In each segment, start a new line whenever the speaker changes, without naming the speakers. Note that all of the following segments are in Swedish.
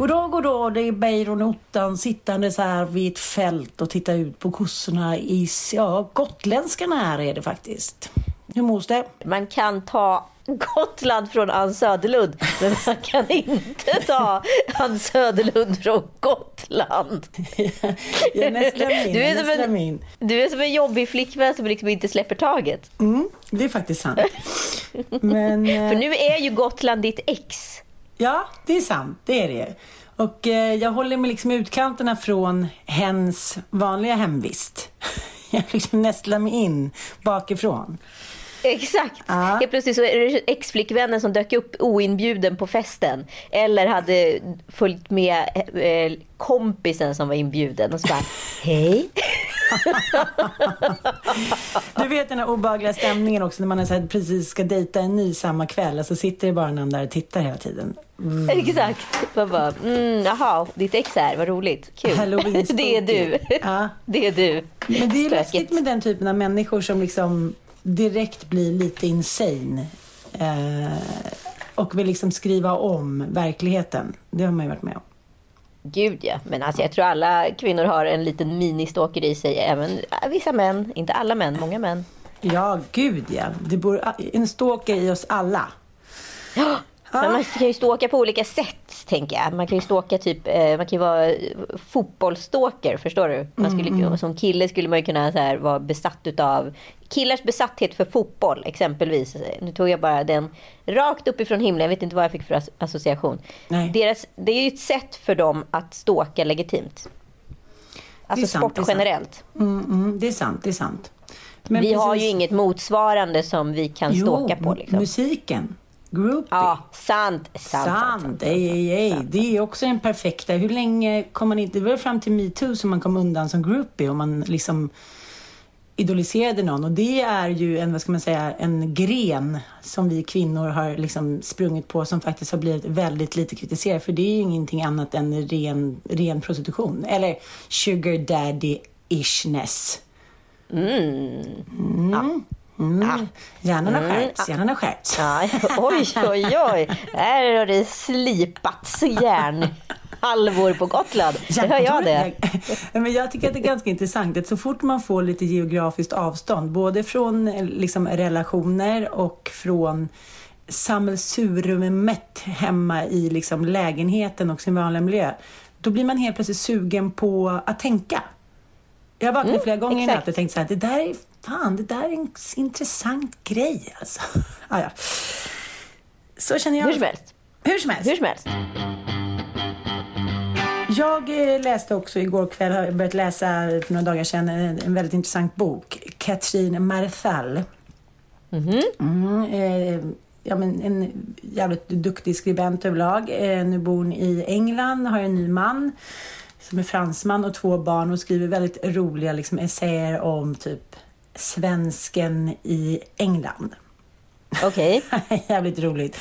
Goddag, goddag. Det är Beiron Ottan sittande så här vid ett fält och tittar ut på kossorna i, ja, gotländskan här är det faktiskt. Hur mås det?
Man kan ta Gotland från Ann Söderlund, men man kan inte ta Ann Söderlund från Gotland.
Jag nästlar in,
Du är, som en, du är som en jobbig flickvän som liksom inte släpper taget.
Mm, det är faktiskt sant. Men, eh,
För nu är ju Gotland ditt ex
ja, det är sant. Det är det. Och eh, jag håller mig liksom i utkanterna från hens vanliga hemvist. Jag liksom nästlar mig in bakifrån.
Exakt.
Ja.
Helt plötsligt så är det ex-flickvännen som dök upp oinbjuden på festen. Eller hade följt med eh, kompisen som var inbjuden och så bara Hej.
Du vet den här obehagliga stämningen också när man är så här, precis ska dejta en ny samma kväll och så sitter det bara någon där och tittar hela tiden.
Exakt. Man bara, mm, jaha, ditt ex är, vad roligt. Kul. Det är du.
Ja.
Det är du.
Men det är
Spöket.
läskigt med den typen av människor som liksom direkt blir lite insane. Eh, och vill liksom skriva om verkligheten. Det har man ju varit med om.
Gud ja. Men alltså jag tror alla kvinnor har en liten ministåker i sig. Även äh, vissa män. Inte alla män, många män.
Ja, gud ja. Det bor en stalker i oss alla.
Men man kan ju ståka på olika sätt, tänker jag. Man kan ju ståka typ, eh, man kan ju vara fotbollsstalker, förstår du? Man skulle, Som kille skulle man ju kunna så här, vara besatt utav killars besatthet för fotboll, exempelvis. Nu tog jag bara den rakt uppifrån himlen, jag vet inte vad jag fick för as- association.
Nej.
Deras, det är ju ett sätt för dem att ståka legitimt. Alltså
sant,
sport
det är
generellt.
Mm, mm, det är sant, det är sant. Men
vi har ju
precis-
inget motsvarande som vi kan ståka på. Liksom.
musiken. Groupie.
Ja, sant. Sant. sant,
Sant, ej, ej, ej. Det är också en perfekta. Hur länge kom man inte... Det var fram till metoo som man kom undan som groupie och man liksom idoliserade någon. Och det är ju en, vad ska man säga, en gren som vi kvinnor har liksom sprungit på som faktiskt har blivit väldigt lite kritiserad. För det är ju ingenting annat än ren, ren prostitution. Eller sugar daddy-ishness. Mm. Mm. Hjärnan har skärpts, hjärnan har skärpts.
Ja, oj, oj, oj. Här har det slipats järnhalvor på Gotland. Det hör jag det.
Men jag tycker att det är ganska intressant att så fort man får lite geografiskt avstånd, både från eh, liksom, relationer och från sammelsuriumet hemma i liksom, lägenheten och sin vanliga miljö, då blir man helt plötsligt sugen på att tänka. Jag vaknat
Mm,
flera gånger i natt och tänkt så här, det där är fan, det där är en intressant grej alltså. ah, ja. Så känner jag.
Hur som helst.
Hur som helst.
Hur som helst.
Jag eh, läste också igår kväll, har börjat läsa för några dagar sedan, en, väldigt intressant bok. Katrin Marthal. Mm, eh, ja, men en jävligt duktig skribent överlag. Eh, nu bor hon i England, har en ny man. som är fransman och två barn och skriver väldigt roliga liksom, essäer om typ svensken i England.
Okej.
Okay. Jävligt roligt.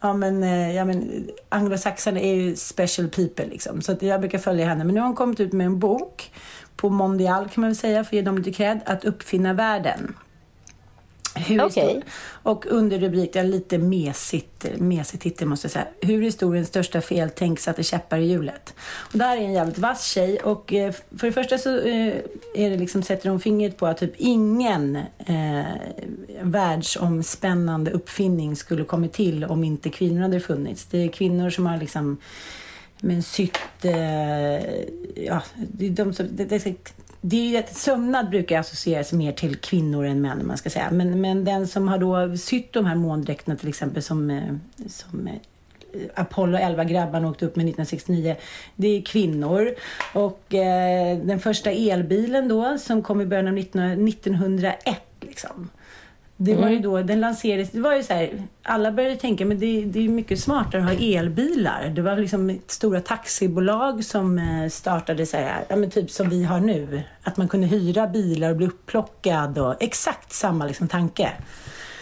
Ja men, eh, ja, men anglosaxarna är ju special people liksom. Så att jag brukar följa henne. Men nu har hon kommit ut med en bok på Mondial kan man väl säga, för att ge dem lite cred, att uppfinna världen. Hur okay. Och under rubriken, lite mesigt, mesig titel måste jag säga. Hur historiens största feltänk satte käppar i hjulet. Och där är en jävligt vass tjej och eh, för det första så eh, är det liksom, sätter hon fingret på att typ ingen eh, världsomspännande uppfinning skulle kommit till om inte kvinnor hade funnits. Det är kvinnor som har liksom men sytt... Eh, ja, det, de, det, det, det är ju sömnad brukar associeras mer till kvinnor än män, man ska säga. Men, men den som har då sytt de här måndräkterna till exempel som, eh, som eh, Apollo 11-grabbarna åkte upp med 1969. Det är kvinnor. Och eh, den första elbilen då som kom i början av 19, 1901 liksom. Det var ju mm. då, den lanserades, det var ju så här, alla började tänka men det, det är mycket smartare att ha elbilar. Det var liksom stora taxibolag som eh, startade så här, ja men typ som vi har nu. Att man kunde hyra bilar och bli upplockad och exakt samma liksom tanke.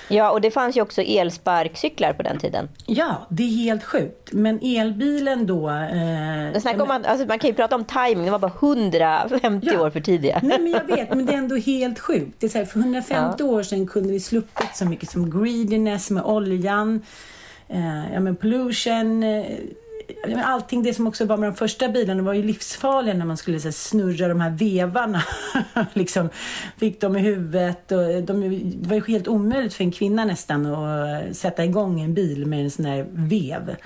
Ja, och det fanns ju också elsparkcyklar på den tiden.
Ja, det är helt sjukt. Men elbilen då...
Eh, Snacka om, alltså, man kan ju prata om timing. det var bara 150 ja. år för tidiga.
Nej, men jag vet, men det är ändå helt sjukt. Det är så här, för 150 ja. år sedan kunde vi sluppit så mycket som greediness med oljan, eh, ja, men pollution, eh, allting det som också var med de första bilarna var ju livsfarliga när man skulle så, här, snurra de här vevarna. liksom, fick dem i huvudet. Och de, det var ju helt omöjligt för en kvinna nästan att sätta igång en bil med en sån här vev.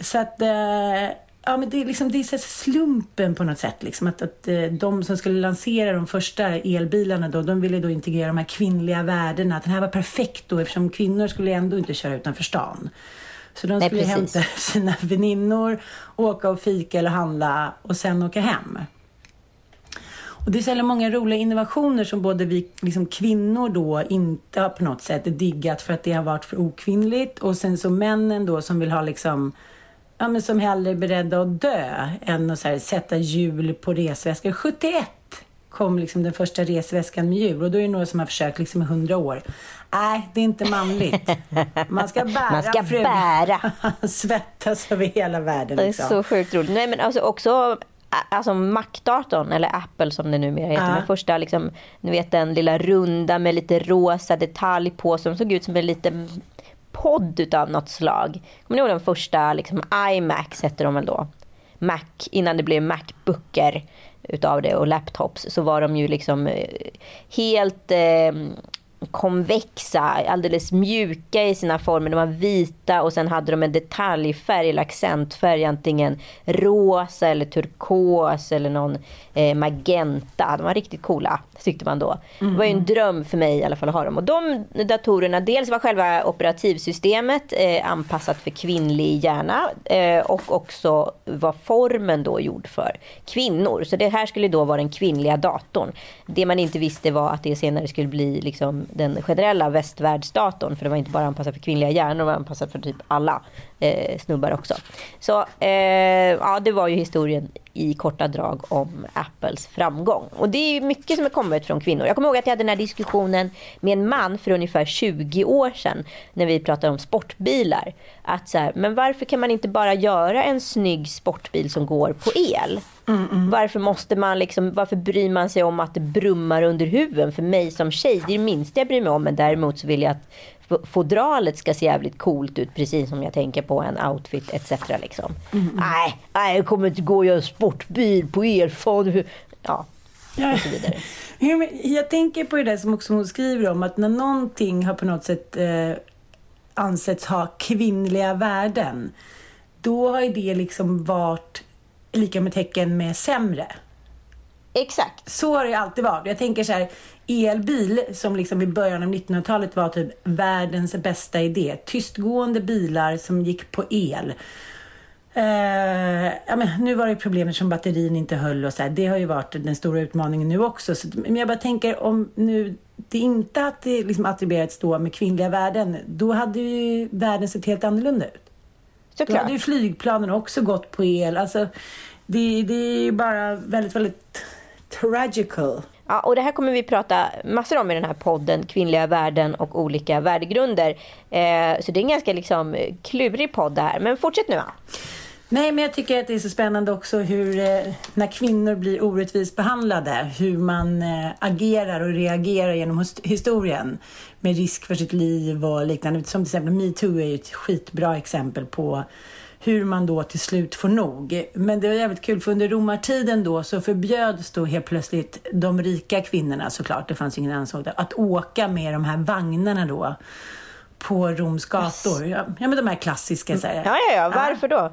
Så att... Eh, ja, men det är, liksom, det är så slumpen på något sätt. Liksom, att, att eh, de som skulle lansera de första elbilarna då, de ville då integrera de här kvinnliga värdena. Att den här var perfekt då eftersom kvinnor skulle ändå inte köra utanför stan. Så de skulle Nej, hämta sina väninnor, åka och fika eller handla och sen åka hem. Och det är så många roliga innovationer som både vi liksom kvinnor då inte har på något sätt diggat för att det har varit för okvinnligt och sen så männen då som vill ha liksom ja, men som hellre är beredda att dö än att här, sätta hjul på resväskor. 71 kom liksom den första resväskan med hjul och då är det några som har försökt liksom i hundra år. Nej, det är inte manligt. Man ska bära.
Man ska bära.
Svettas över hela världen.
Det är liksom. så sjukt roligt. Nej, men alltså också alltså Mac-datorn, eller Apple som det numera heter. Ja. Den första, liksom, ni vet den lilla runda med lite rosa detalj på som såg ut som en liten podd utav något slag. Kommer ni ihåg den första liksom, iMacs hette de väl då? Mac, innan det blev Macbooker utav det och laptops så var de ju liksom eh, helt eh, konvexa, alldeles mjuka i sina former. De var vita och sen hade de en detaljfärg eller accentfärg, antingen rosa eller turkos eller någon eh, magenta. De var riktigt coola tyckte man då. Mm. Det var ju en mm. dröm för mig i alla fall att ha dem. Och de datorerna, dels var själva operativsystemet eh, anpassat för kvinnlig hjärna eh, och också var formen då gjord för kvinnor. Så det här skulle då vara den kvinnliga datorn. Det man inte visste var att det senare skulle bli liksom den generella västvärldsdatorn. För det var inte bara anpassat för kvinnliga hjärnor, det var anpassat för typ alla eh, snubbar också. Så eh, ja, det var ju historien i korta drag om Apples framgång. Och det är mycket som har kommit från kvinnor. Jag kommer ihåg att jag hade den här diskussionen med en man för ungefär 20 år sedan när vi pratade om sportbilar. Att så här, men varför kan man inte bara göra en snygg sportbil som går på el? Mm, mm. Varför måste man liksom, varför bryr man sig om att det brummar under huven? För mig som tjej, det är det minsta jag bryr mig om. Men däremot så vill jag att fodralet ska se jävligt coolt ut precis som jag tänker på en outfit etc. Liksom. Mm. Nej, nej, jag kommer inte gå och göra sportbil på erfaren. Ja, vidare.
Jag tänker på det som också hon skriver om att när någonting har på något sätt eh, ansetts ha kvinnliga värden då har ju det liksom varit lika med tecken med sämre.
Exakt.
Så har det alltid varit. Jag tänker så här, elbil som liksom i början av 1900-talet var typ världens bästa idé. Tystgående bilar som gick på el. Uh, ja, men nu var det problemet som batterin inte höll och så här. Det har ju varit den stora utmaningen nu också. Så, men jag bara tänker om nu det inte hade liksom attribuerats då med kvinnliga värden, då hade ju världen sett helt annorlunda ut. Såklart. Då hade ju flygplanen också gått på el. Alltså, det, det är bara väldigt, väldigt tragical.
Ja, och det här kommer vi prata massor om i den här podden, kvinnliga värden och olika värdegrunder. Eh, så det är en ganska liksom klurig podd det här. Men fortsätt nu Ann.
Nej, men jag tycker att det är så spännande också hur eh, när kvinnor blir orättvist behandlade, hur man eh, agerar och reagerar genom historien med risk för sitt liv och liknande. Som till exempel metoo är ju ett skitbra exempel på hur man då till slut får nog. Men det var jävligt kul för under romartiden då så förbjöds då helt plötsligt de rika kvinnorna såklart, det fanns ingen ansåg det, att åka med de här vagnarna då på Roms gator. Yes. Ja, men de här klassiska. Så här.
Ja, ja, ja. Varför då?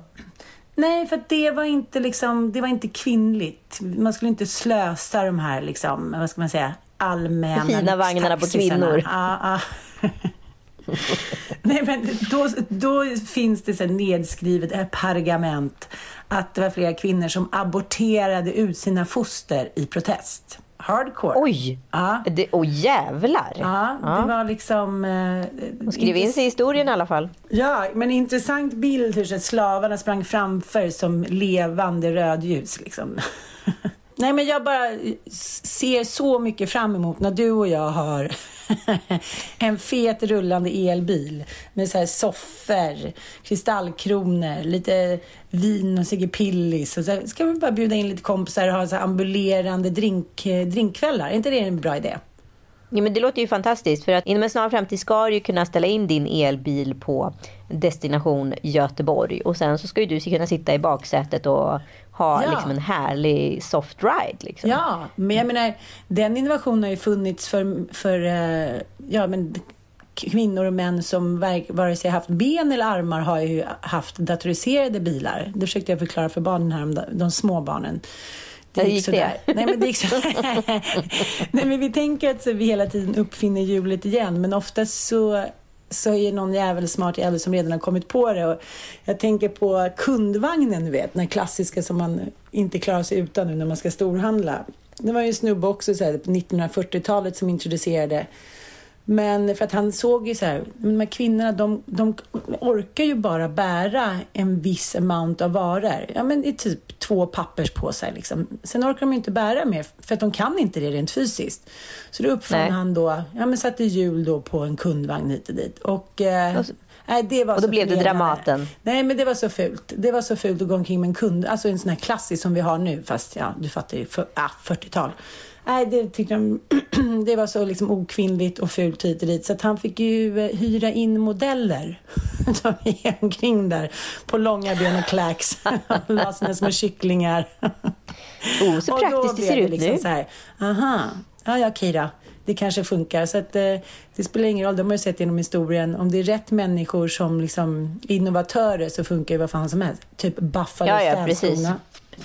Nej, för det var inte liksom, det var inte kvinnligt. Man skulle inte slösa de här liksom, vad ska man säga, allmänna
Fina vagnarna på kvinnor.
Ja, ja. Nej, men då, då finns det så nedskrivet ett pergament att det var flera kvinnor som aborterade ut sina foster i protest. Hardcore.
Oj! Ja. Det, oh, jävlar!
Ja, ja, det var liksom... Eh,
Hon skrev in sig i historien i alla fall.
Ja, men intressant bild hur slavarna sprang framför som levande rödljus. Liksom. Nej, men jag bara ser så mycket fram emot när du och jag har en fet rullande elbil med så här soffor, kristallkronor, lite vin och Sigge Pillis. Och så ska vi bara bjuda in lite kompisar och ha så ambulerande drink, eh, drinkkvällar. Är inte det en bra idé?
Ja, men det låter ju fantastiskt för att inom en snar framtid ska du kunna ställa in din elbil på destination Göteborg och sen så ska ju du kunna sitta i baksätet och ha ja. liksom en härlig soft ride. Liksom.
Ja, men jag menar den innovationen har ju funnits för, för uh, ja, men kvinnor och män som vare sig haft ben eller armar har ju haft datoriserade bilar. Det försökte jag förklara för barnen här, de, de små barnen.
Det gick, gick sådär.
Det? Nej, men det gick så... Nej, men vi tänker att vi hela tiden uppfinner hjulet igen, men oftast så så är någon jävel smart jävel som redan har kommit på det. Och jag tänker på kundvagnen, du vet, den klassiska som man inte klarar sig utan nu när man ska storhandla. Det var ju en snubbe också så här, på 1940-talet som introducerade men för att han såg ju så här, de här kvinnorna de, de orkar ju bara bära en viss amount av varor. Ja men i typ två papperspåsar liksom. Sen orkar de inte bära mer för att de kan inte det rent fysiskt. Så då uppfann han då, ja men satte hjul då på en kundvagn hit och dit. Och, eh,
Nej, det var och då blev det Dramaten.
Nej, men det var så fult. Det var så fult att gå omkring med en kund, alltså en sån här klassisk som vi har nu, fast ja, du fattar ju, för, ah, 40-tal. Nej, det tyckte de, det var så liksom okvinnligt och fult hit och dit. Så att han fick ju eh, hyra in modeller som gick omkring där på långa ben och kläcks. La sina små kycklingar.
Oh, så praktiskt det ser ut liksom nu. Så här,
aha, ja, ja, okej Det kanske funkar. Så att, eh, det spelar ingen roll, de har ju sett genom historien. Om det är rätt människor som liksom innovatörer så funkar ju vad fan som helst. Typ Buffalo
ja, ja.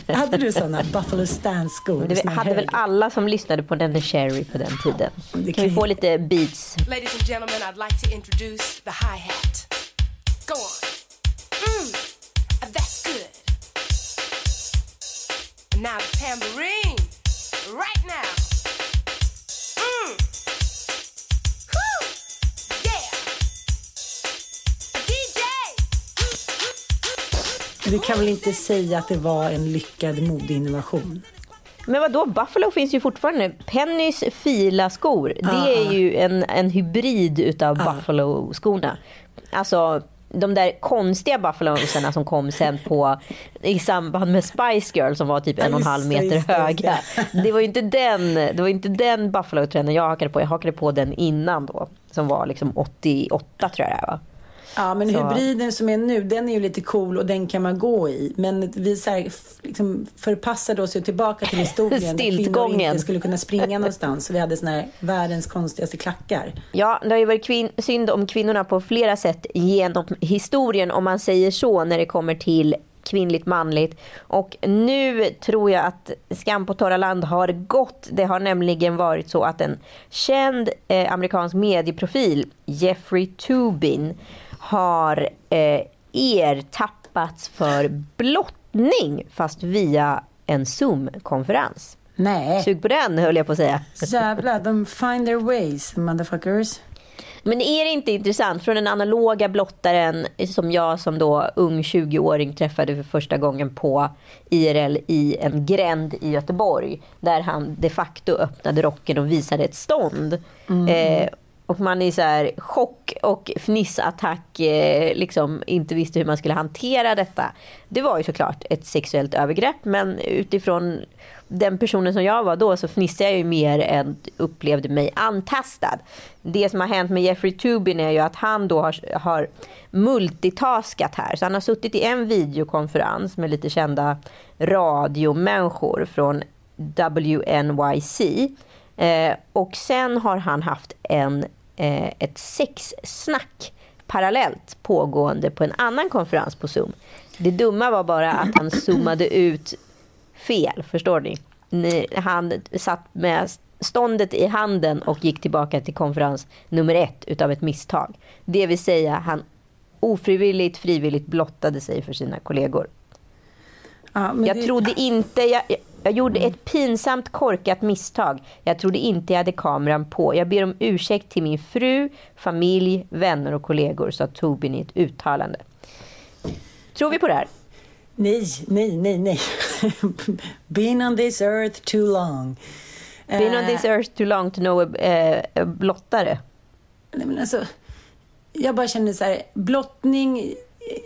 Hade du sådana Buffalo Stance-skor?
Det hade väl alla som lyssnade på Denny Cherry på den tiden. Det kan vi få lite beats? Ladies and gentlemen, I'd like to introduce the hi-hat. Go on. Mm, that's good. now the tambourine. Right now.
Vi kan väl inte säga att det var en lyckad modeinnovation?
Men vad då? Buffalo finns ju fortfarande. Pennys fila skor, det ah. är ju en, en hybrid utav ah. Buffalo-skorna. Alltså de där konstiga buffalosarna som kom sen på i samband med Spice Girl som var typ en och en halv meter höga. Det var ju inte den, det var inte den buffalo-trenden jag hakade på. Jag hakade på den innan då. Som var liksom 88 tror jag det var.
Ja, men så. hybriden som är nu, den är ju lite cool och den kan man gå i. Men vi så här, liksom förpassade oss ju tillbaka till historien. där kvinnor inte skulle kunna springa någonstans. Så vi hade såna här världens konstigaste klackar.
Ja, det har ju varit kvin- synd om kvinnorna på flera sätt genom historien om man säger så när det kommer till kvinnligt manligt. Och nu tror jag att Skam på torra land har gått. Det har nämligen varit så att en känd eh, amerikansk medieprofil, Jeffrey Tubin, har eh, ertappats för blottning fast via en Zoom-konferens.
Nej.
Sug på den höll jag på att säga.
Jävlar, de find their ways, motherfuckers.
Men är det inte intressant från den analoga blottaren som jag som då ung 20-åring träffade för första gången på IRL i en gränd i Göteborg. Där han de facto öppnade rocken och visade ett stånd. Mm. Eh, och man i så här chock och fnissattack eh, liksom inte visste hur man skulle hantera detta. Det var ju såklart ett sexuellt övergrepp men utifrån den personen som jag var då så fnissade jag ju mer än upplevde mig antastad. Det som har hänt med Jeffrey Tubin är ju att han då har, har multitaskat här. Så han har suttit i en videokonferens med lite kända radiomänniskor från WNYC. Eh, och sen har han haft en, eh, ett sexsnack parallellt pågående på en annan konferens på Zoom. Det dumma var bara att han zoomade ut fel, förstår ni? Han satt med ståndet i handen och gick tillbaka till konferens nummer ett utav ett misstag. Det vill säga han ofrivilligt, frivilligt blottade sig för sina kollegor. Ja, jag det... trodde inte... Jag, jag gjorde ett pinsamt korkat misstag. Jag trodde inte jag hade kameran på. Jag ber om ursäkt till min fru, familj, vänner och kollegor, sa Tobin i ett uttalande. Tror vi på det här?
Nej, nej, nej, nej. Been on this earth too long.
Been on this eh, earth too long to know a, a blottare.
Nej, men alltså, jag bara känner så här, blottning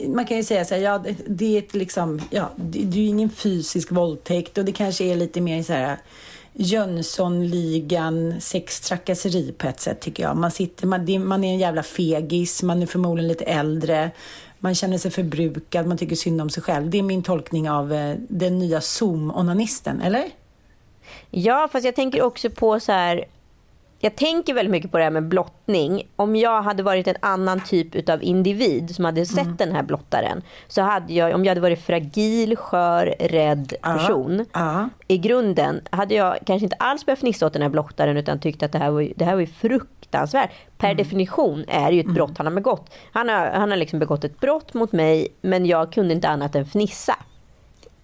man kan ju säga så här, ja, det är ett liksom, ja, det, är ju ingen fysisk våldtäkt och det kanske är lite mer så här Jönssonligan sextrakasseri på ett sätt tycker jag. Man, sitter, man, man är en jävla fegis, man är förmodligen lite äldre, man känner sig förbrukad, man tycker synd om sig själv. Det är min tolkning av eh, den nya Zoom-onanisten, eller?
Ja, fast jag tänker också på så här, jag tänker väldigt mycket på det här med blottning. Om jag hade varit en annan typ av individ som hade sett mm. den här blottaren. Så hade jag, om jag hade varit fragil, skör, rädd person. Uh, uh. I grunden hade jag kanske inte alls börjat fnissa åt den här blottaren. Utan tyckt att det här var, det här var fruktansvärt. Per mm. definition är det ju ett brott mm. han har begått. Han har, han har liksom begått ett brott mot mig. Men jag kunde inte annat än fnissa.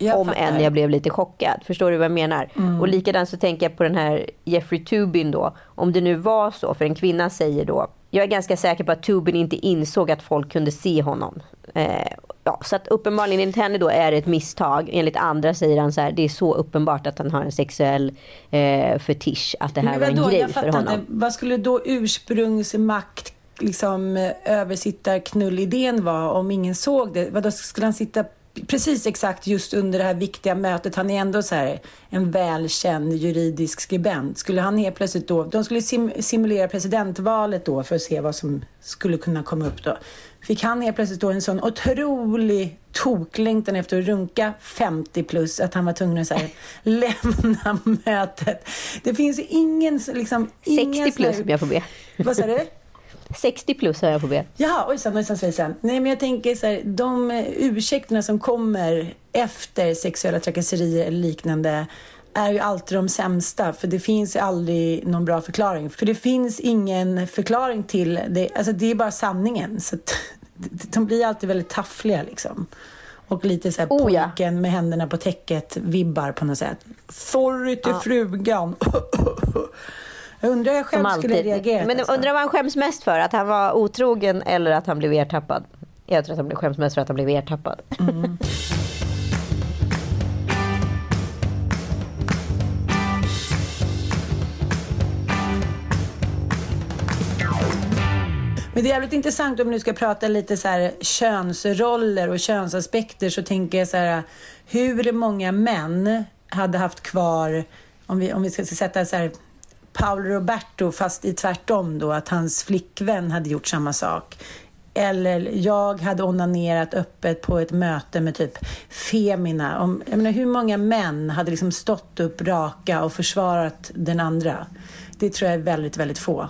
Jag om än jag blev lite chockad. Förstår du vad jag menar? Mm. Och likadant så tänker jag på den här Jeffrey Tubin då. Om det nu var så, för en kvinna säger då. Jag är ganska säker på att Tubin inte insåg att folk kunde se honom. Eh, ja, så att uppenbarligen enligt henne då är det ett misstag. Enligt andra säger han så här, det är så uppenbart att han har en sexuell eh, fetisch. Att det här var en då, grej för honom. Inte.
Vad skulle då ursprungsmakt liksom översittarknullidén vara om ingen såg det? Vad då skulle han sitta precis exakt just under det här viktiga mötet. Han är ändå så här, en välkänd juridisk skribent. Skulle han helt plötsligt då, de skulle sim simulera presidentvalet då för att se vad som skulle kunna komma upp då. Fick han helt plötsligt då en sån otrolig toklängtan efter att runka 50 plus att han var tvungen att så här, lämna mötet. Det finns ingen liksom...
60 plus om jag får be.
Vad sa du?
60 plus har jag på B.
Ja, ojsan, ojsan, svejsan. Nej, men jag tänker så här, de ursäkterna som kommer efter sexuella trakasserier eller liknande är ju alltid de sämsta, för det finns aldrig någon bra förklaring. För det finns ingen förklaring till det. Alltså, det är bara sanningen. Så att, de blir alltid väldigt taffliga liksom. Och lite så här oh, pojken ja. med händerna på täcket vibbar på något sätt. Sorry till ja. frugan. Jag undrar hur jag själv skulle reagera.
Men alltså. undrar vad han skäms mest för? Att han var otrogen eller att han blev ertappad? Jag tror att han skäms mest för att han blev ertappad. Mm.
Men det är jävligt intressant om vi nu ska prata lite så här könsroller och könsaspekter så tänker jag så här hur många män hade haft kvar om vi, om vi ska sätta så här Paolo Roberto fast i tvärtom då, att hans flickvän hade gjort samma sak. Eller jag hade onanerat öppet på ett möte med typ Femina. Om, jag menar, hur många män hade liksom stått upp raka och försvarat den andra? Det tror jag är väldigt, väldigt få.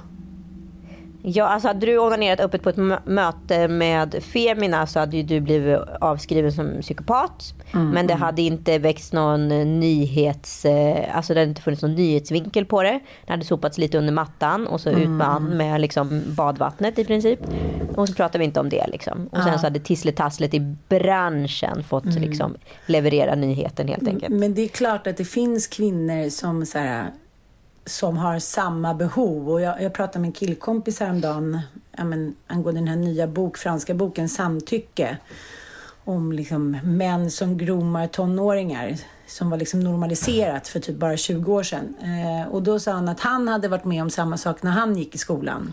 Ja, alltså hade du onanerat öppet på ett möte med Femina så hade ju du blivit avskriven som psykopat. Mm, men det mm. hade inte växt någon nyhets... Eh, alltså det hade inte funnits någon nyhetsvinkel på det. Det hade sopats lite under mattan och så mm. ut med med liksom badvattnet i princip. Och så pratar vi inte om det liksom. Och sen så hade tissletasslet i branschen fått mm. liksom leverera nyheten helt enkelt.
Men det är klart att det finns kvinnor som så här som har samma behov. Och jag, jag pratade med en killkompis häromdagen ja, men, angående den här nya bok, franska boken Samtycke. Om liksom män som gromar tonåringar som var liksom normaliserat för typ bara 20 år sedan. Eh, och då sa han att han hade varit med om samma sak när han gick i skolan.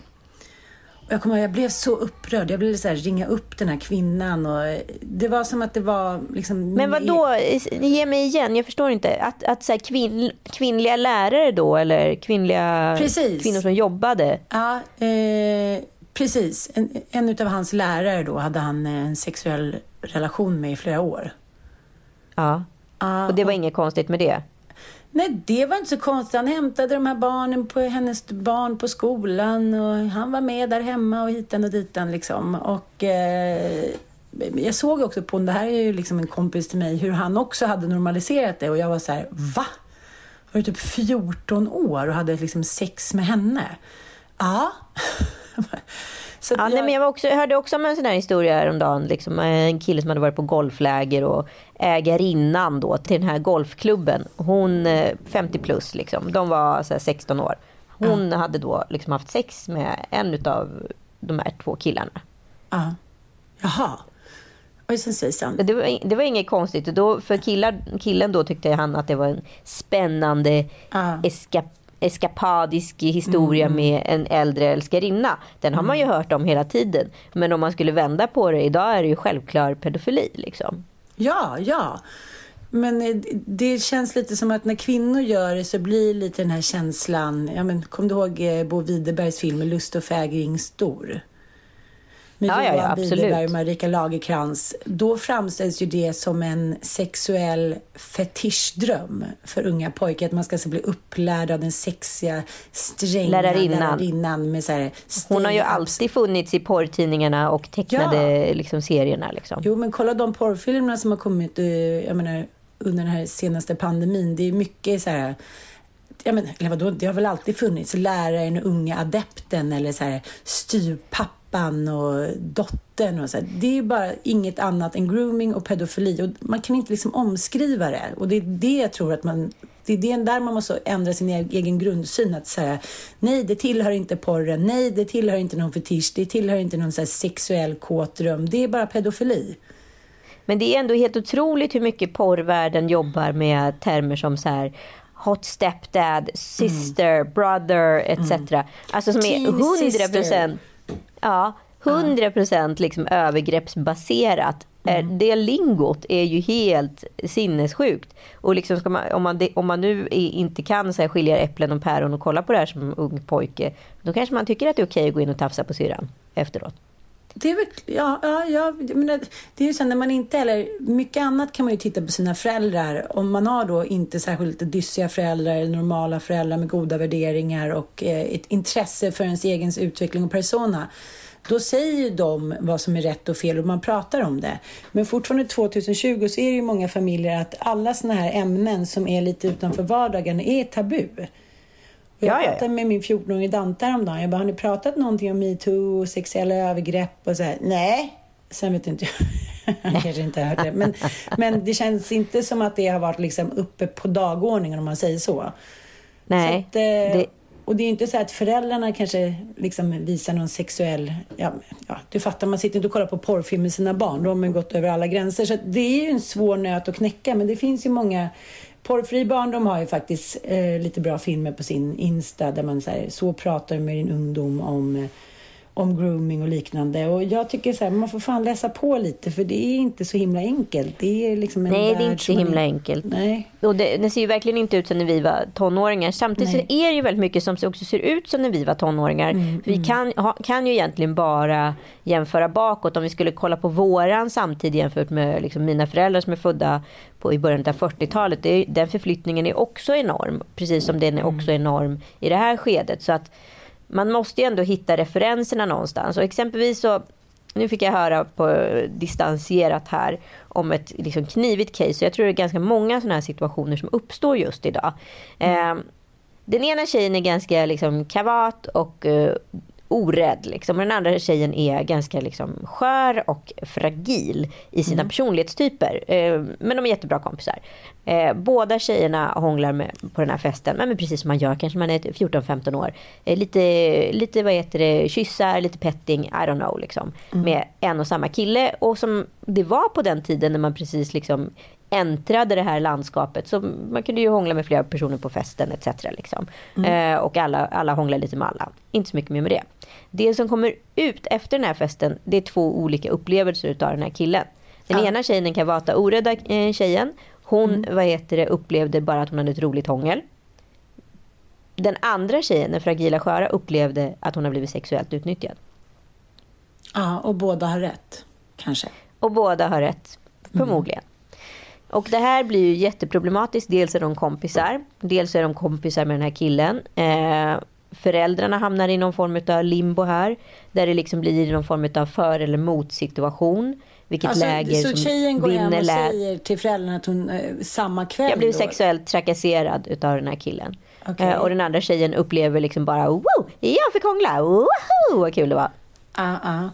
Jag kommer jag blev så upprörd. Jag ville så här, ringa upp den här kvinnan och det var som att det var liksom...
Men vad då? Ge mig igen, jag förstår inte. Att, att så här, kvinn, kvinnliga lärare då eller kvinnliga
Precis.
kvinnor som jobbade?
Ja, eh, precis. En, en av hans lärare då hade han en sexuell relation med i flera år.
Ja. Och det var inget konstigt med det?
Nej, det var inte så konstigt. Han hämtade de här barnen på hennes barn på skolan och han var med där hemma och hitan och ditan liksom. Och eh, jag såg också på, det här är ju liksom en kompis till mig, hur han också hade normaliserat det och jag var så här, va? Var du typ 14 år och hade liksom sex med henne? Ja.
Så ja, jag... Nej, men jag, också, jag hörde också om en sån här historia häromdagen. Liksom, en kille som hade varit på golfläger och ägarinnan då till den här golfklubben. Hon 50 eh, plus liksom. De var så 16 år. Hon ja. hade då liksom haft sex med en av de här två killarna.
Ja. Jaha.
Det var, det var inget konstigt. Då, för killar, killen då tyckte han att det var en spännande uh. eskap, eskapadisk historia mm. med en äldre älskarinna. Den har man ju mm. hört om hela tiden. Men om man skulle vända på det, idag är det ju självklar pedofili. Liksom.
Ja, ja. Men eh, det känns lite som att när kvinnor gör det så blir lite den här känslan. Ja, men, kom du ihåg eh, Bo Widerbergs film Lust och fägring stor? Med ja, Johan ja, ja, och Marika Lagerkrans, då framställs ju det som en sexuell fetischdröm för unga pojkar. Att man ska så bli upplärd av den sexiga, stränga lärarinnan. lärarinnan med så här
Hon har ju alltid funnits i porrtidningarna och tecknade ja. liksom, serierna. Liksom.
Jo, men kolla de porrfilmerna som har kommit eh, jag menar, under den här senaste pandemin. Det är mycket så här ja, men, eller vadå, det har väl alltid funnits läraren, unga adepten eller så här styrpappa pappan och dottern. Och så. Det är bara inget annat än grooming och pedofili. Och man kan inte liksom omskriva det. Och det är det jag tror att man... Det är det där man måste ändra sin e-, egen grundsyn. Att säga nej, det tillhör inte porren. Nej, det tillhör inte någon fetisch. Det tillhör inte någon så sexuell kåt dröm. Det är bara pedofili.
Men det är ändå helt otroligt hur mycket porrvärlden jobbar med termer som så här hot stepdad, sister, mm. brother etc. Alltså som är 100 procent Ja, 100 procent liksom övergreppsbaserat. Eh, mm. Det lingot är ju helt sinnessjukt. Och liksom man, om, man, om man nu inte kan så här, skilja äpplen och päron och kolla på det här som ung pojke, då kanske man tycker att det är okej att gå in och tafsa på syrran efteråt.
Det är väl, ja, ja, ja men det är ju så när man inte heller, mycket annat kan man ju titta på sina föräldrar. Om man har då inte särskilt dyssiga föräldrar eller normala föräldrar med goda värderingar och eh, ett intresse för ens egen utveckling och persona. Då säger ju de vad som är rätt och fel och man pratar om det. Men fortfarande 2020 så är det ju många familjer att alla sådana här ämnen som är lite utanför vardagen är tabu. Jag ja, pratade ja. med min 14-årige Dante häromdagen. Jag bara, har ni pratat någonting om metoo och sexuella övergrepp? Och så här, nej. Sen vet inte jag. Han kanske inte hört det. Men, men det känns inte som att det har varit liksom uppe på dagordningen om man säger så.
Nej. Så att, eh, det...
Och det är inte så att föräldrarna kanske liksom visar någon sexuell... Ja, ja, du fattar, man sitter inte och kollar på porrfilm med sina barn. De har gått över alla gränser. Så det är ju en svår nöt att knäcka. Men det finns ju många Porrfri barndom har ju faktiskt eh, lite bra filmer på sin Insta där man så, här, så pratar med din ungdom om eh, om grooming och liknande. Och jag tycker så här, man får fan läsa på lite för det är inte så himla enkelt. Det är liksom en
Nej, det är inte så himla enkelt.
Nej.
Och det, det, ser ju verkligen inte ut som när vi var tonåringar. Samtidigt Nej. är det ju väldigt mycket som också ser ut som när vi var tonåringar. Mm, vi mm. Kan, ha, kan ju egentligen bara jämföra bakåt. Om vi skulle kolla på våran samtid jämfört med liksom mina föräldrar som är födda på, i början av 40-talet. den förflyttningen är också enorm. Precis som den är mm. också enorm i det här skedet. Så att man måste ju ändå hitta referenserna någonstans. Och exempelvis så, nu fick jag höra på distanserat här om ett liksom knivigt case. Så jag tror det är ganska många sådana här situationer som uppstår just idag. Mm. Eh, den ena tjejen är ganska liksom kavat och eh, orädd. Liksom. Och den andra tjejen är ganska liksom, skör och fragil i sina mm. personlighetstyper. Eh, men de är jättebra kompisar. Eh, båda tjejerna hånglar med, på den här festen. Men precis som man gör kanske man är 14-15 år. Eh, lite, lite vad heter det, kyssar, lite petting, I don't know. Liksom, mm. Med en och samma kille. Och som det var på den tiden när man precis liksom äntrade det här landskapet. Så man kunde ju hångla med flera personer på festen etc. Liksom. Mm. Eh, och alla, alla hånglade lite med alla. Inte så mycket mer med det. Det som kommer ut efter den här festen, det är två olika upplevelser av den här killen. Den ja. ena tjejen, den kavata orädda eh, tjejen, hon mm. vad heter det, upplevde bara att hon hade ett roligt hångel. Den andra tjejen, den fragila sköra, upplevde att hon har blivit sexuellt utnyttjad.
Ja, och båda har rätt, kanske.
Och båda har rätt, förmodligen. Och det här blir ju jätteproblematiskt. Dels är de kompisar. Dels är de kompisar med den här killen. Eh, föräldrarna hamnar i någon form av limbo här. Där det liksom blir någon form av för eller motsituation. Vilket alltså, läger
så som tjejen går hem och säger till föräldrarna att hon eh, samma kväll
Jag blev sexuellt trakasserad utav den här killen. Okay. Eh, och den andra tjejen upplever liksom bara Wow, jag fick hångla, woho, vad kul det var.
Uh -uh.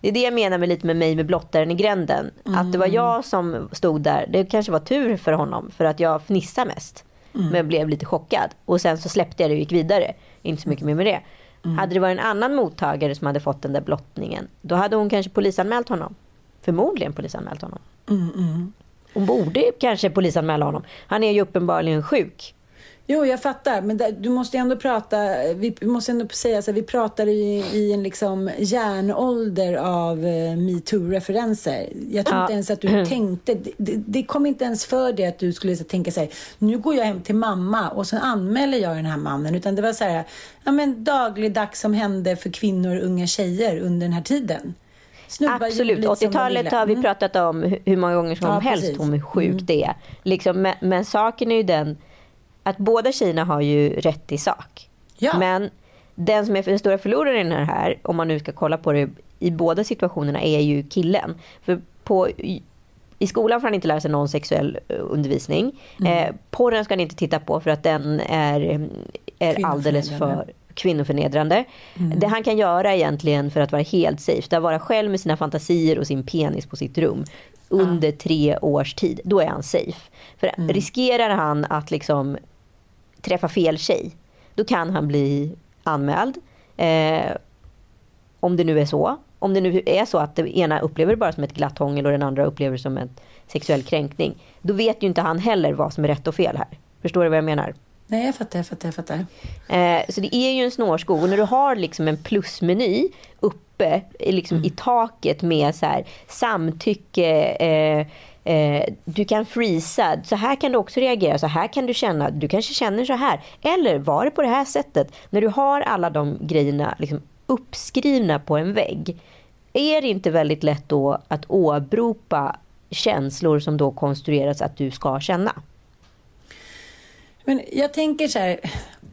Det är det jag menar med lite med mig med blottaren i gränden. Mm. Att det var jag som stod där. Det kanske var tur för honom för att jag fnissade mest. Mm. Men blev lite chockad. Och sen så släppte jag det och gick vidare. Inte så mycket mer med det. Mm. Hade det varit en annan mottagare som hade fått den där blottningen. Då hade hon kanske polisanmält honom. Förmodligen polisanmält honom.
Mm, mm.
Hon borde kanske polisanmäla honom. Han är ju uppenbarligen sjuk.
Jo, jag fattar. Men där, du måste ändå prata, vi måste ändå säga så här, vi pratar i, i en liksom järnålder av uh, metoo-referenser. Jag tror ja. inte ens att du tänkte, det, det, kom inte ens för dig att du skulle så, tänka sig nu går jag hem till mamma och sen anmäler jag den här mannen. Utan det var så här, ja men dagligdags som hände för kvinnor och unga tjejer under den här tiden.
Snubbar Absolut, 80-talet har vi mm. pratat om hur många gånger som ja, helst precis. hur sjukt mm. det är. Liksom, men, men saken är ju den att båda tjejerna har ju rätt i sak. Ja. Men den som är den stora förloraren i den här, om man nu ska kolla på det i båda situationerna, är ju killen. För på, i skolan får han inte lära sig någon sexuell eh, undervisning. Mm. Eh, porren ska han inte titta på för att den är, är alldeles för kvinnoförnedrande. Mm. Det han kan göra egentligen för att vara helt safe, det är att vara själv med sina fantasier och sin penis på sitt rum under tre års tid. Då är han safe. För mm. riskerar han att liksom träffa fel tjej, då kan han bli anmäld. Eh, om det nu är så. Om det nu är så att den ena upplever det bara som ett glatt hångel och den andra upplever det som en sexuell kränkning. Då vet ju inte han heller vad som är rätt och fel här. Förstår du vad jag menar?
Nej, jag fattar, jag fattar, jag fattar.
Eh, så det är ju en snårskog. Och när du har liksom en plusmeny uppe liksom mm. i taket med så här, samtycke, eh, eh, du kan freeza, så här kan du också reagera, så här kan du känna, du kanske känner så här. Eller var det på det här sättet? När du har alla de grejerna liksom uppskrivna på en vägg, är det inte väldigt lätt då att åberopa känslor som då konstrueras att du ska känna?
Men jag tänker så här,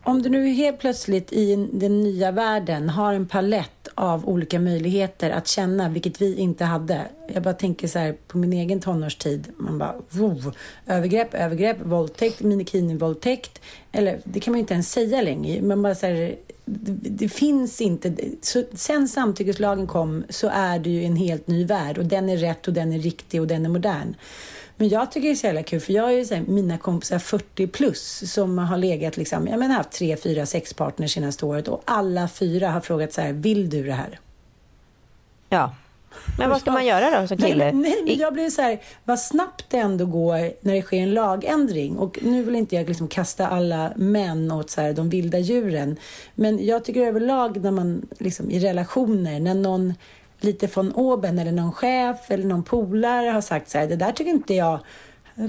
om du nu helt plötsligt i den nya världen har en palett av olika möjligheter att känna, vilket vi inte hade. Jag bara tänker så här på min egen tonårstid. Man bara, wow, övergrepp, övergrepp, våldtäkt, minikini-våldtäkt. Eller det kan man ju inte ens säga längre. Man bara så här, det, det, finns inte. Så, sen samtyckeslagen kom så är det ju en helt ny värld och den är rätt och den är riktig och den är modern. Men jag tycker det är så jävla kul för jag har ju så här, mina kompisar 40 plus som har legat liksom, jag menar haft tre, fyra, sex partners senaste året och alla fyra har frågat så här, vill du det här?
Ja. Men vad ska man göra då som kille?
Nej, nej men jag blir så här, vad snabbt det ändå går när det sker en lagändring. Och nu vill inte jag liksom kasta alla män åt så här, de vilda djuren. Men jag tycker överlag när man liksom i relationer, när någon lite från oben eller någon chef eller någon polare har sagt så här, det där tycker inte jag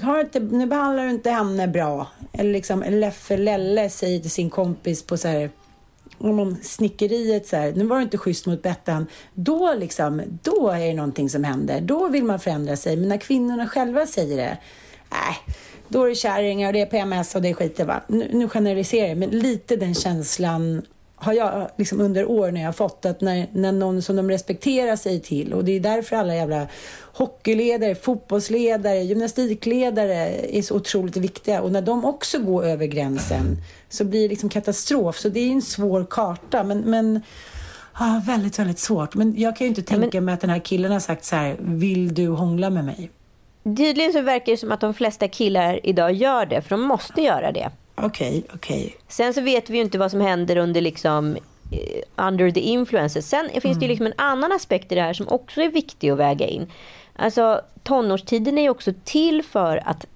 har inte, nu behandlar du inte henne bra. Eller liksom Leffe Lelle säger till sin kompis på så här, om snickeriet så här, nu var du inte schysst mot Bettan. Då liksom, då är det någonting som händer. Då vill man förändra sig. Men när kvinnorna själva säger det, nej, då är det kärringar och det är PMS och det är skit. Va? Nu, nu generaliserar jag, men lite den känslan har jag liksom under år när jag fått att när, när någon som de respekterar sig till och det är därför alla jävla hockeyledare, fotbollsledare, gymnastikledare är så otroligt viktiga och när de också går över gränsen så blir det liksom katastrof. Så det är en svår karta men, men Ah, väldigt, väldigt svårt. Men jag kan ju inte tänka men... mig att den här killen har sagt så här, vill du hångla med mig?
Tydligen så verkar det som att de flesta killar idag gör det, för de måste göra det.
Okej, okay, okej. Okay.
Sen så vet vi ju inte vad som händer under liksom eh, under the influences. Sen mm. finns det ju mm. liksom en annan aspekt i det här som också är viktig att väga in. Alltså tonårstiden är ju också till för att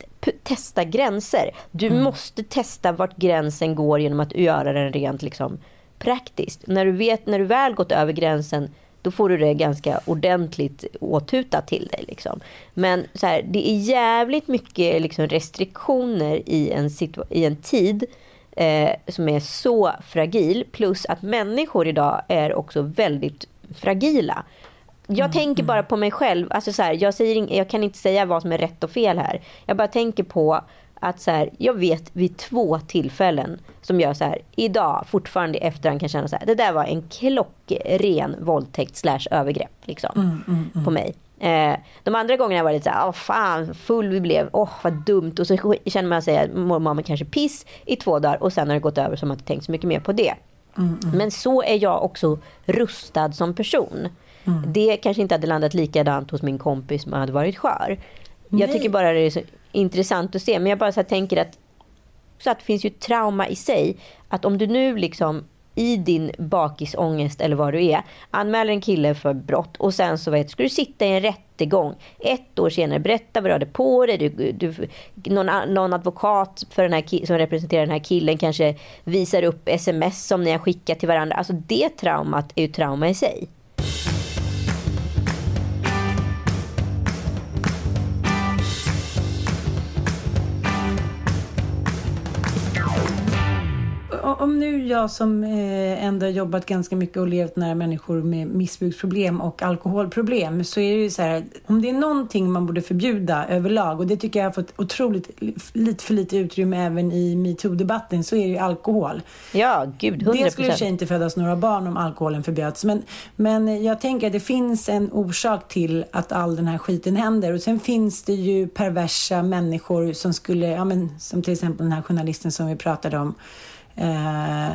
testa gränser. Du mm. måste testa vart gränsen går genom att göra den rent liksom praktiskt. När du vet, när du väl gått över gränsen då får du det ganska ordentligt åtutat till dig. Liksom. Men så här, det är jävligt mycket liksom, restriktioner i en, i en tid eh, som är så fragil. Plus att människor idag är också väldigt fragila. Jag mm, tänker bara mm. på mig själv. Alltså så här, jag, säger, jag kan inte säga vad som är rätt och fel här. Jag bara tänker på att så här, jag vet vid två tillfällen som jag så här, idag fortfarande i efterhand kan känna så här, det där var en klockren våldtäkt slash övergrepp liksom, mm, mm, mm. på mig. Eh, de andra gångerna var det så här, åh fan full vi blev, åh vad dumt. Och så känner man sig, mår man kanske piss i två dagar och sen har det gått över så man inte tänkt så mycket mer på det. Mm, mm. Men så är jag också rustad som person. Mm. Det kanske inte hade landat likadant hos min kompis som hade varit skör. Nej. Jag tycker bara det är så intressant att se. Men jag bara så tänker att, så att det finns ju trauma i sig. Att om du nu liksom i din bakisångest eller vad du är anmäler en kille för brott och sen så vet, ska du sitta i en rättegång ett år senare, berätta vad du hade på dig. Du, du, någon, någon advokat för den här, som representerar den här killen kanske visar upp sms som ni har skickat till varandra. Alltså det traumat är ju trauma i sig.
Om nu jag som eh, ändå jobbat ganska mycket och levt nära människor med missbruksproblem och alkoholproblem så är det ju så här, om det är någonting man borde förbjuda överlag och det tycker jag har fått otroligt lite för lite utrymme även i metoo-debatten så är det ju alkohol.
Ja, gud, 100%.
Det skulle i och inte födas några barn om alkoholen förbjöds men, men jag tänker att det finns en orsak till att all den här skiten händer och sen finns det ju perversa människor som skulle, ja men som till exempel den här journalisten som vi pratade om eh,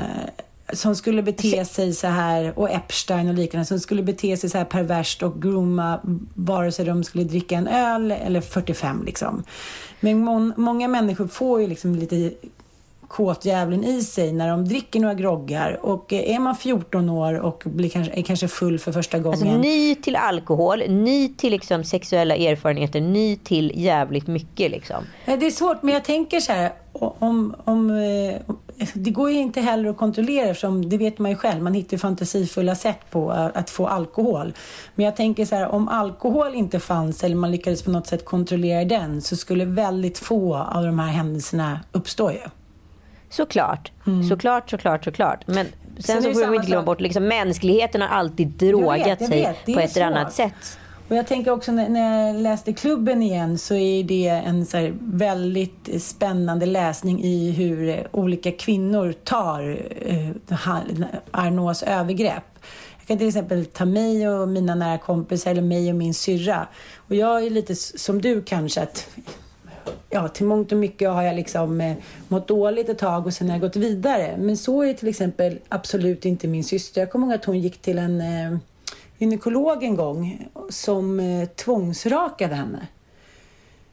som skulle bete sig så här, och Epstein och liknande, som skulle bete sig så här perverst och grooma vare sig de skulle dricka en öl eller 45 liksom. Men må många människor får ju liksom lite kåtdjävulen i sig när de dricker några groggar. Och är man 14 år och blir kanske, är kanske full för första gången. Alltså,
ny till alkohol, ny till liksom sexuella erfarenheter, ny till jävligt mycket. Liksom.
Det är svårt, men jag tänker så här. Om, om, eh, det går ju inte heller att kontrollera eftersom det vet man ju själv. Man hittar fantasifulla sätt på att få alkohol. Men jag tänker så här, om alkohol inte fanns eller man lyckades på något sätt kontrollera den så skulle väldigt få av de här händelserna uppstå ju.
Såklart, mm. såklart, såklart, såklart. Men sen så, så får vi inte glömma bort liksom mänskligheten har alltid drogat sig på ett eller annat sätt.
Och jag tänker också när, jag läste klubben igen så är det en så väldigt spännande läsning i hur eh, olika kvinnor tar eh, Arnaults övergrepp. Jag kan till exempel ta mig och mina nära kompisar eller mig och min syrra. Och jag är lite som du kanske att ja, till mångt och mycket har jag liksom eh, mått dåligt ett tag och sen har jag gått vidare. Men så är till exempel absolut inte min syster. Jag kommer ihåg att hon gick till en eh, gynekolog en gång som eh, tvångsrakade henne.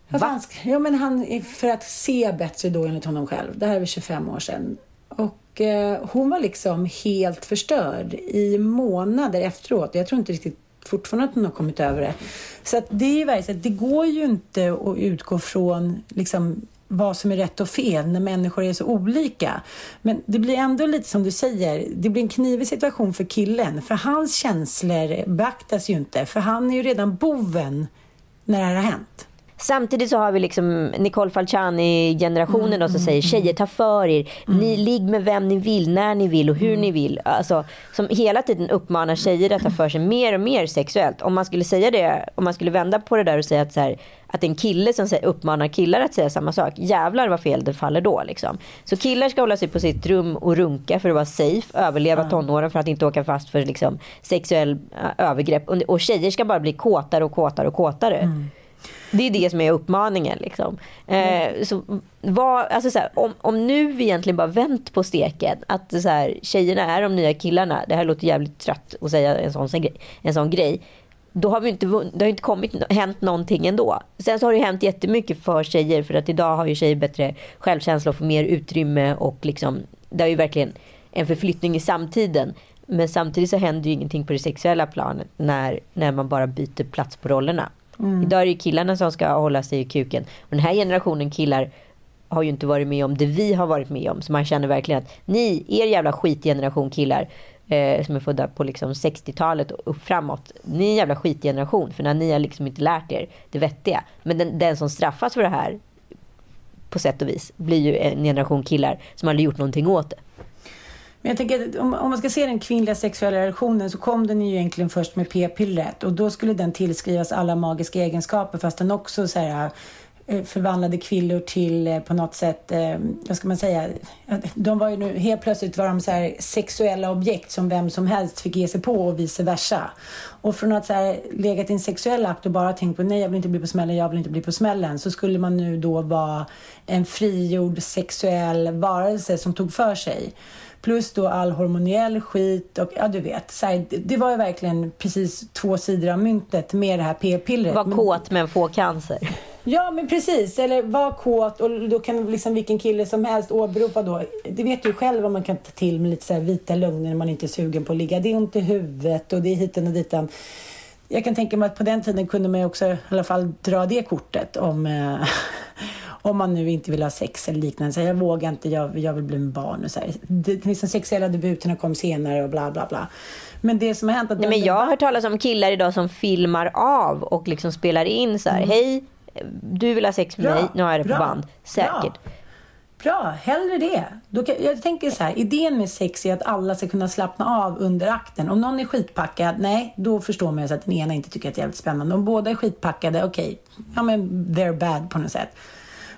Va?
Ja, men han, för att se bättre då enligt honom själv. Det här är 25 år sedan. Och eh, hon var liksom helt förstörd i månader efteråt. Jag tror inte riktigt fortfarande att hon har kommit över det. Så att det är ju verkligen, det går ju inte att utgå från liksom vad som är rätt och fel när människor är så olika. Men det blir ändå lite som du säger, det blir en knivig situation för killen. För hans känslor beaktas ju inte, för han är ju redan boven när det här har hänt.
Samtidigt så har vi liksom Nicole Falciani-generationen mm, som mm, säger mm. tjejer ta för er. Mm. Ni ligg med vem ni vill, när ni vill och hur mm. ni vill. Alltså, som hela tiden uppmanar tjejer att ta för sig mer och mer sexuellt. Om man skulle säga det, om man skulle vända på det där och säga att så här, att en kille som uppmanar killar att säga samma sak. Jävlar vad fel det faller då. Liksom. Så killar ska hålla sig på sitt rum och runka för att vara safe. Överleva tonåren för att inte åka fast för liksom, sexuell övergrepp. Och tjejer ska bara bli kåtare och kåtare och kåtare. Mm. Det är det som är uppmaningen. Liksom. Eh, så vad, alltså så här, om, om nu vi egentligen bara vänt på steken, att så här, tjejerna är de nya killarna, det här låter jävligt trött att säga en sån, en sån grej, då har vi inte, det har inte kommit, hänt någonting ändå. Sen så har det hänt jättemycket för tjejer, för att idag har ju tjejer bättre självkänsla och får mer utrymme och liksom, det är ju verkligen en förflyttning i samtiden. Men samtidigt så händer ju ingenting på det sexuella planet när, när man bara byter plats på rollerna. Mm. Idag är det killarna som ska hålla sig i kuken. Och den här generationen killar har ju inte varit med om det vi har varit med om. Så man känner verkligen att ni, er jävla skitgeneration killar eh, som är födda på liksom 60-talet och upp framåt. Ni är en jävla skitgeneration för när ni har liksom inte lärt er det vettiga. Men den, den som straffas för det här på sätt och vis blir ju en generation killar som aldrig gjort någonting åt det.
Men jag tänker att om, om man ska se den kvinnliga sexuella relationen så kom den ju egentligen först med p-pillret. Och då skulle den tillskrivas alla magiska egenskaper fast den också så här, förvandlade kvinnor till eh, på något sätt, eh, vad ska man säga, de var ju nu, helt plötsligt var de så sexuella objekt som vem som helst fick ge sig på och vice versa. Och från att så här legat i en sexuell akt och bara tänkt på nej jag vill inte bli på smällen, jag vill inte bli på smällen så skulle man nu då vara en frigjord sexuell varelse som tog för sig. Plus då all hormoniell skit och ja du vet. Så här, det var ju verkligen precis två sidor av myntet med det här p-pillret.
Var kåt men få cancer.
Ja men precis, eller var kåt och då kan liksom vilken kille som helst åberopa då. Det vet du själv vad man kan ta till med lite så vita lögner när man inte är sugen på att ligga. Det är ont i huvudet och det är hiten och ditan. Jag kan tänka mig att på den tiden kunde man också i alla fall dra det kortet om eh, om man nu inte vill ha sex eller liknande. Så jag vågar inte, jag, jag vill bli med barn och så här. Det, liksom sexuella debuterna kom senare och bla bla bla. Men det som har hänt... Att
Nej, men jag har hört talas om killar idag som filmar av och liksom spelar in så här. Mm. Hej, du vill ha sex med bra, mig, nu har jag det på bra, band. Säkert. Bra.
Bra, hellre det. Då kan, jag tänker så här, idén med sex är att alla ska kunna slappna av under akten. Om någon är skitpackad, nej, då förstår man ju att den ena inte tycker att det är jävligt spännande. Om båda är skitpackade, okej, okay, ja men they're bad på något sätt.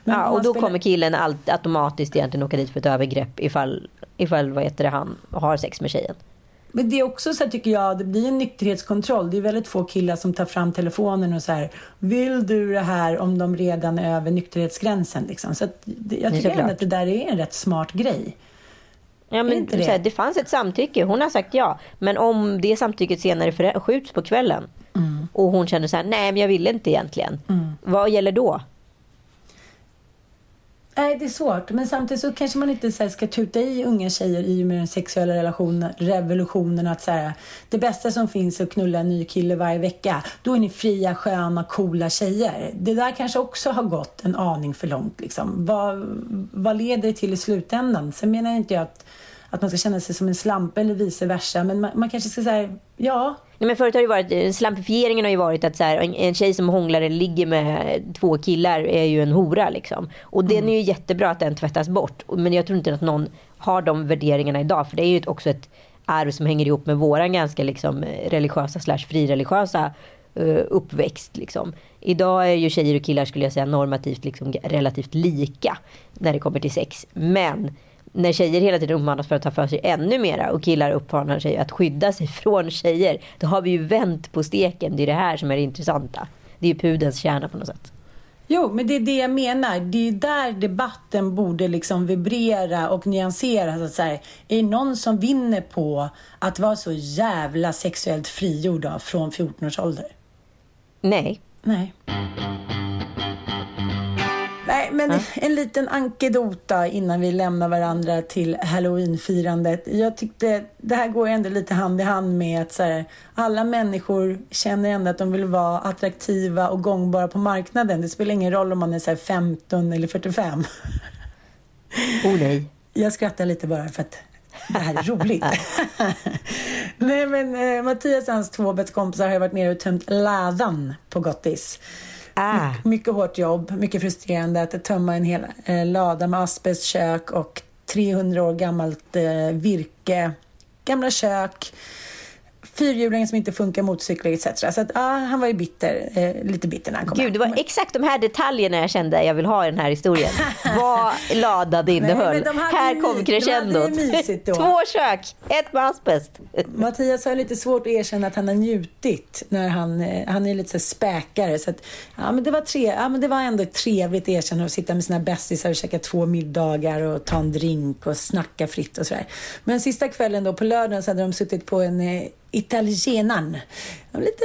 Men ja, och då spelar... kommer killen automatiskt egentligen åka dit för ett övergrepp ifall, ifall vad heter det, han har sex med tjejen.
Men det är också så här, tycker jag, det blir en nykterhetskontroll. Det är väldigt få killar som tar fram telefonen och så här, vill du det här om de redan är över nykterhetsgränsen liksom. Så att, jag tycker ändå att det där är en rätt smart grej.
Ja, men det? Här, det fanns ett samtycke, hon har sagt ja. Men om det samtycket senare skjuts på kvällen mm. och hon känner så här, nej men jag vill inte egentligen. Mm. Vad gäller då?
Nej, det är svårt. Men samtidigt så kanske man inte så ska tuta i unga tjejer i och med den sexuella relationen, revolutionen. Att så här, det bästa som finns är att knulla en ny kille varje vecka. Då är ni fria, sköna, coola tjejer. Det där kanske också har gått en aning för långt. Liksom. Vad, vad leder det till i slutändan? Sen menar jag inte att, att man ska känna sig som en slampa eller vice versa. Men man, man kanske ska säga, ja,
Nej, men förut har det varit, eh, slampifieringen har ju varit att så här, en, en tjej som hånglar eller ligger med två killar är ju en hora. Liksom. Och mm. den är ju jättebra att den tvättas bort. Men jag tror inte att någon har de värderingarna idag. För det är ju också ett arv som hänger ihop med våran ganska liksom, religiösa slash frireligiösa uh, uppväxt. Liksom. Idag är ju tjejer och killar skulle jag säga normativt liksom, relativt lika när det kommer till sex. Men när tjejer hela tiden uppmanas för att ta för sig ännu mera och killar uppmanar sig att skydda sig från tjejer. Då har vi ju vänt på steken. Det är det här som är det intressanta. Det är ju pudens kärna på något sätt.
Jo, men det är det jag menar. Det är där debatten borde liksom vibrera och nyanseras. Att säga, är det någon som vinner på att vara så jävla sexuellt frigjord från 14 års ålder?
Nej.
Nej. Nej, men ja. en liten ankedota innan vi lämnar varandra till halloweenfirandet. Jag tyckte det här går ändå lite hand i hand med att så här, alla människor känner ändå att de vill vara attraktiva och gångbara på marknaden. Det spelar ingen roll om man är så 15 eller 45.
Oh nej.
Jag skrattar lite bara för att det här är roligt. nej men eh, Mattias och hans två kompisar har varit nere och tömt ladan på Gottis. Ah. My mycket hårt jobb, mycket frustrerande att tömma en hel eh, lada med asbestkök och 300 år gammalt eh, virke, gamla kök fyrhjulingen som inte funkar, motorcyklar etc. Så att, ja, han var ju bitter, eh, lite bitter när han kom
Gud, det var
hem.
exakt de här detaljerna jag kände jag vill ha i den här historien. Vad laddad innehöll.
hade
här kom crescendot. Två kök, ett med asbest.
Mattias har lite svårt att erkänna att han har njutit när han, eh, han är lite så späkare. Så att, ja, men det, var tre, ja, men det var ändå ett trevligt erkännande att sitta med sina bästisar och käka två middagar och ta en drink och snacka fritt och sådär. Men sista kvällen då på lördagen så hade de suttit på en eh, Italienan. Lite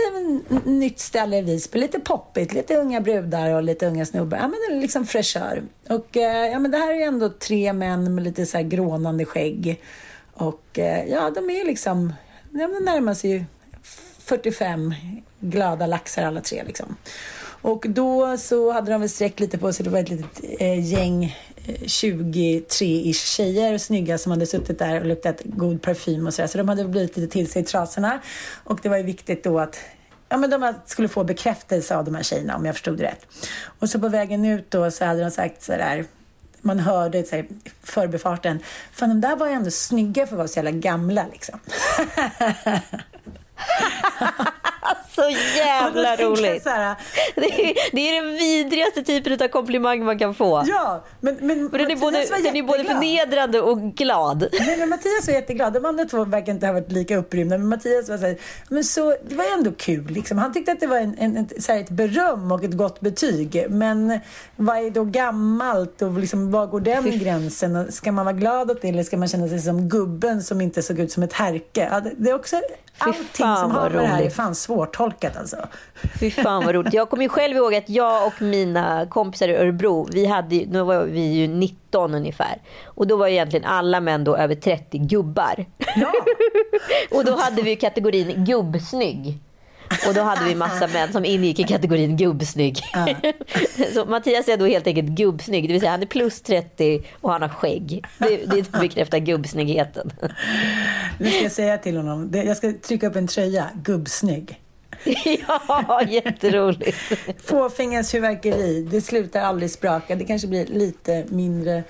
nytt ställe i Visby, lite poppigt, lite unga brudar och lite unga snubbar. Ja, men det är liksom fräschör. Och eh, ja, men det här är ju ändå tre män med lite så här grånande skägg. Och eh, ja, de är liksom, ja, de närmar sig ju 45 glada laxar alla tre liksom. Och då så hade de väl sträckt lite på sig. Det var ett litet eh, gäng, 23-ish tjejer, snygga, som hade suttit där och luktat god parfym och sådär. Så de hade blivit lite till sig i trasorna. Och det var ju viktigt då att Ja, men de skulle få bekräftelse av de här tjejerna om jag förstod det rätt. Och så på vägen ut då så hade de sagt sådär man hörde så här, förbifarten. Fan, de där var ju ändå snygga för att vara så jävla gamla liksom.
Så jävla roligt.
Så här,
Det är, det är den vidrigaste typen av komplimang man kan få.
ja, men, men
För den är både, den är både förnedrande och glad.
Nej, men Mattias var jätteglad. De andra två verkar inte ha varit lika upprymda. Men Mattias var så här, men så, det var ändå kul. Liksom. Han tyckte att det var en, en, ett, så här, ett beröm och ett gott betyg. Men vad är då gammalt och liksom, var går den gränsen? Och Ska man vara glad åt det eller ska man känna sig som gubben som inte såg ut som ett härke? Ja, det, det är också, allting som har med det här är fan svårtolkat alltså.
Fy fan vad roligt. Jag kommer ju själv ihåg att jag och mina kompisar i Örebro, vi hade, då var vi ju 19 ungefär. Och då var egentligen alla män då över 30 gubbar.
Ja,
Och då hade vi ju kategorin gubbsnygg. Och då hade vi massa män som ingick i kategorin gubbsnygg. Så Mattias är då helt enkelt gubbsnygg, det vill säga han är plus 30 och han har skägg. Det, det bekräftar gubbsnyggheten.
nu ska jag säga till honom. Jag ska trycka upp en tröja. Gubbsnygg.
Ja, jätteroligt.
Fåfängas fyrverkeri, det slutar aldrig spraka. Det kanske blir lite mindre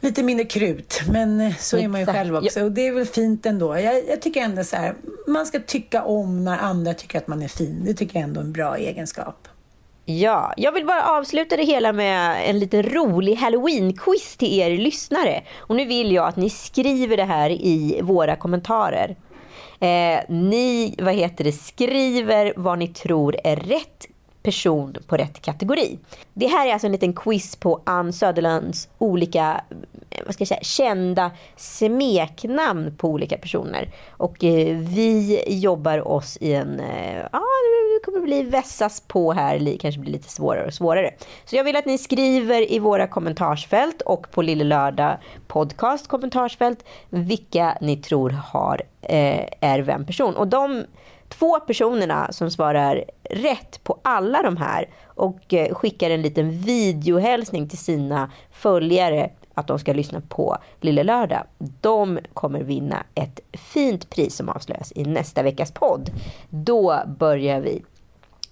Lite mindre krut, men eh, så är man ju själv också. Och det är väl fint ändå. Jag, jag tycker ändå så här, man ska tycka om när andra tycker att man är fin. Det tycker jag ändå är en bra egenskap.
Ja, jag vill bara avsluta det hela med en liten rolig halloween-quiz till er lyssnare. Och nu vill jag att ni skriver det här i våra kommentarer. Eh, ni, vad heter det, skriver vad ni tror är rätt person på rätt kategori. Det här är alltså en liten quiz på Ann Söderlunds olika eh, vad ska jag säga, kända smeknamn på olika personer. Och eh, vi jobbar oss i en, eh, ja det kommer bli vässas på här, kanske blir lite svårare och svårare. Så jag vill att ni skriver i våra kommentarsfält och på Lille Lördag podcast kommentarsfält vilka ni tror har, eh, är vem person. Och de två personerna som svarar rätt på alla de här och eh, skickar en liten videohälsning till sina följare att de ska lyssna på Lille Lördag. De kommer vinna ett fint pris som avslöjas i nästa veckas podd. Då börjar vi.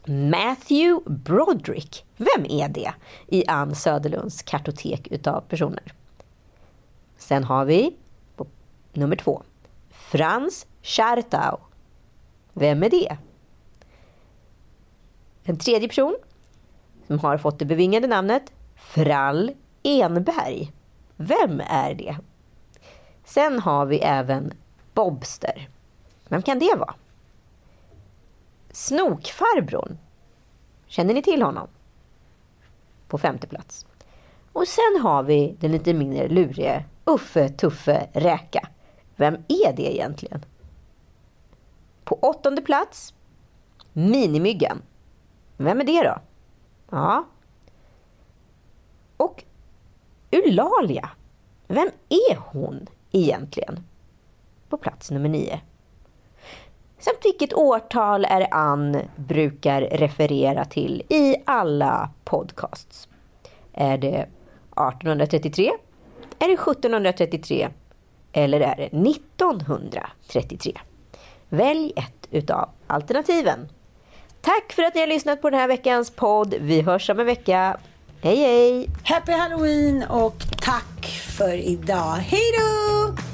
Matthew Broderick. Vem är det i Ann Söderlunds kartotek utav personer? Sen har vi nummer två. Frans Schartau. Vem är det? En tredje person som har fått det bevingade namnet Frall Enberg. Vem är det? Sen har vi även Bobster. Vem kan det vara? Snokfarbrorn. Känner ni till honom? På femte plats. Och sen har vi den lite mindre lurige Uffe Tuffe Räka. Vem är det egentligen? På åttonde plats Minimyggan. Vem är det då? Ja. Och Eulalia. Vem är hon egentligen? På plats nummer nio. Samt vilket årtal är Ann brukar referera till i alla podcasts. Är det 1833? Är det 1733? Eller är det 1933? Välj ett utav alternativen. Tack för att ni har lyssnat på den här veckans podd. Vi hörs om en vecka. Hej hej!
Happy Halloween och tack för idag. Hej då!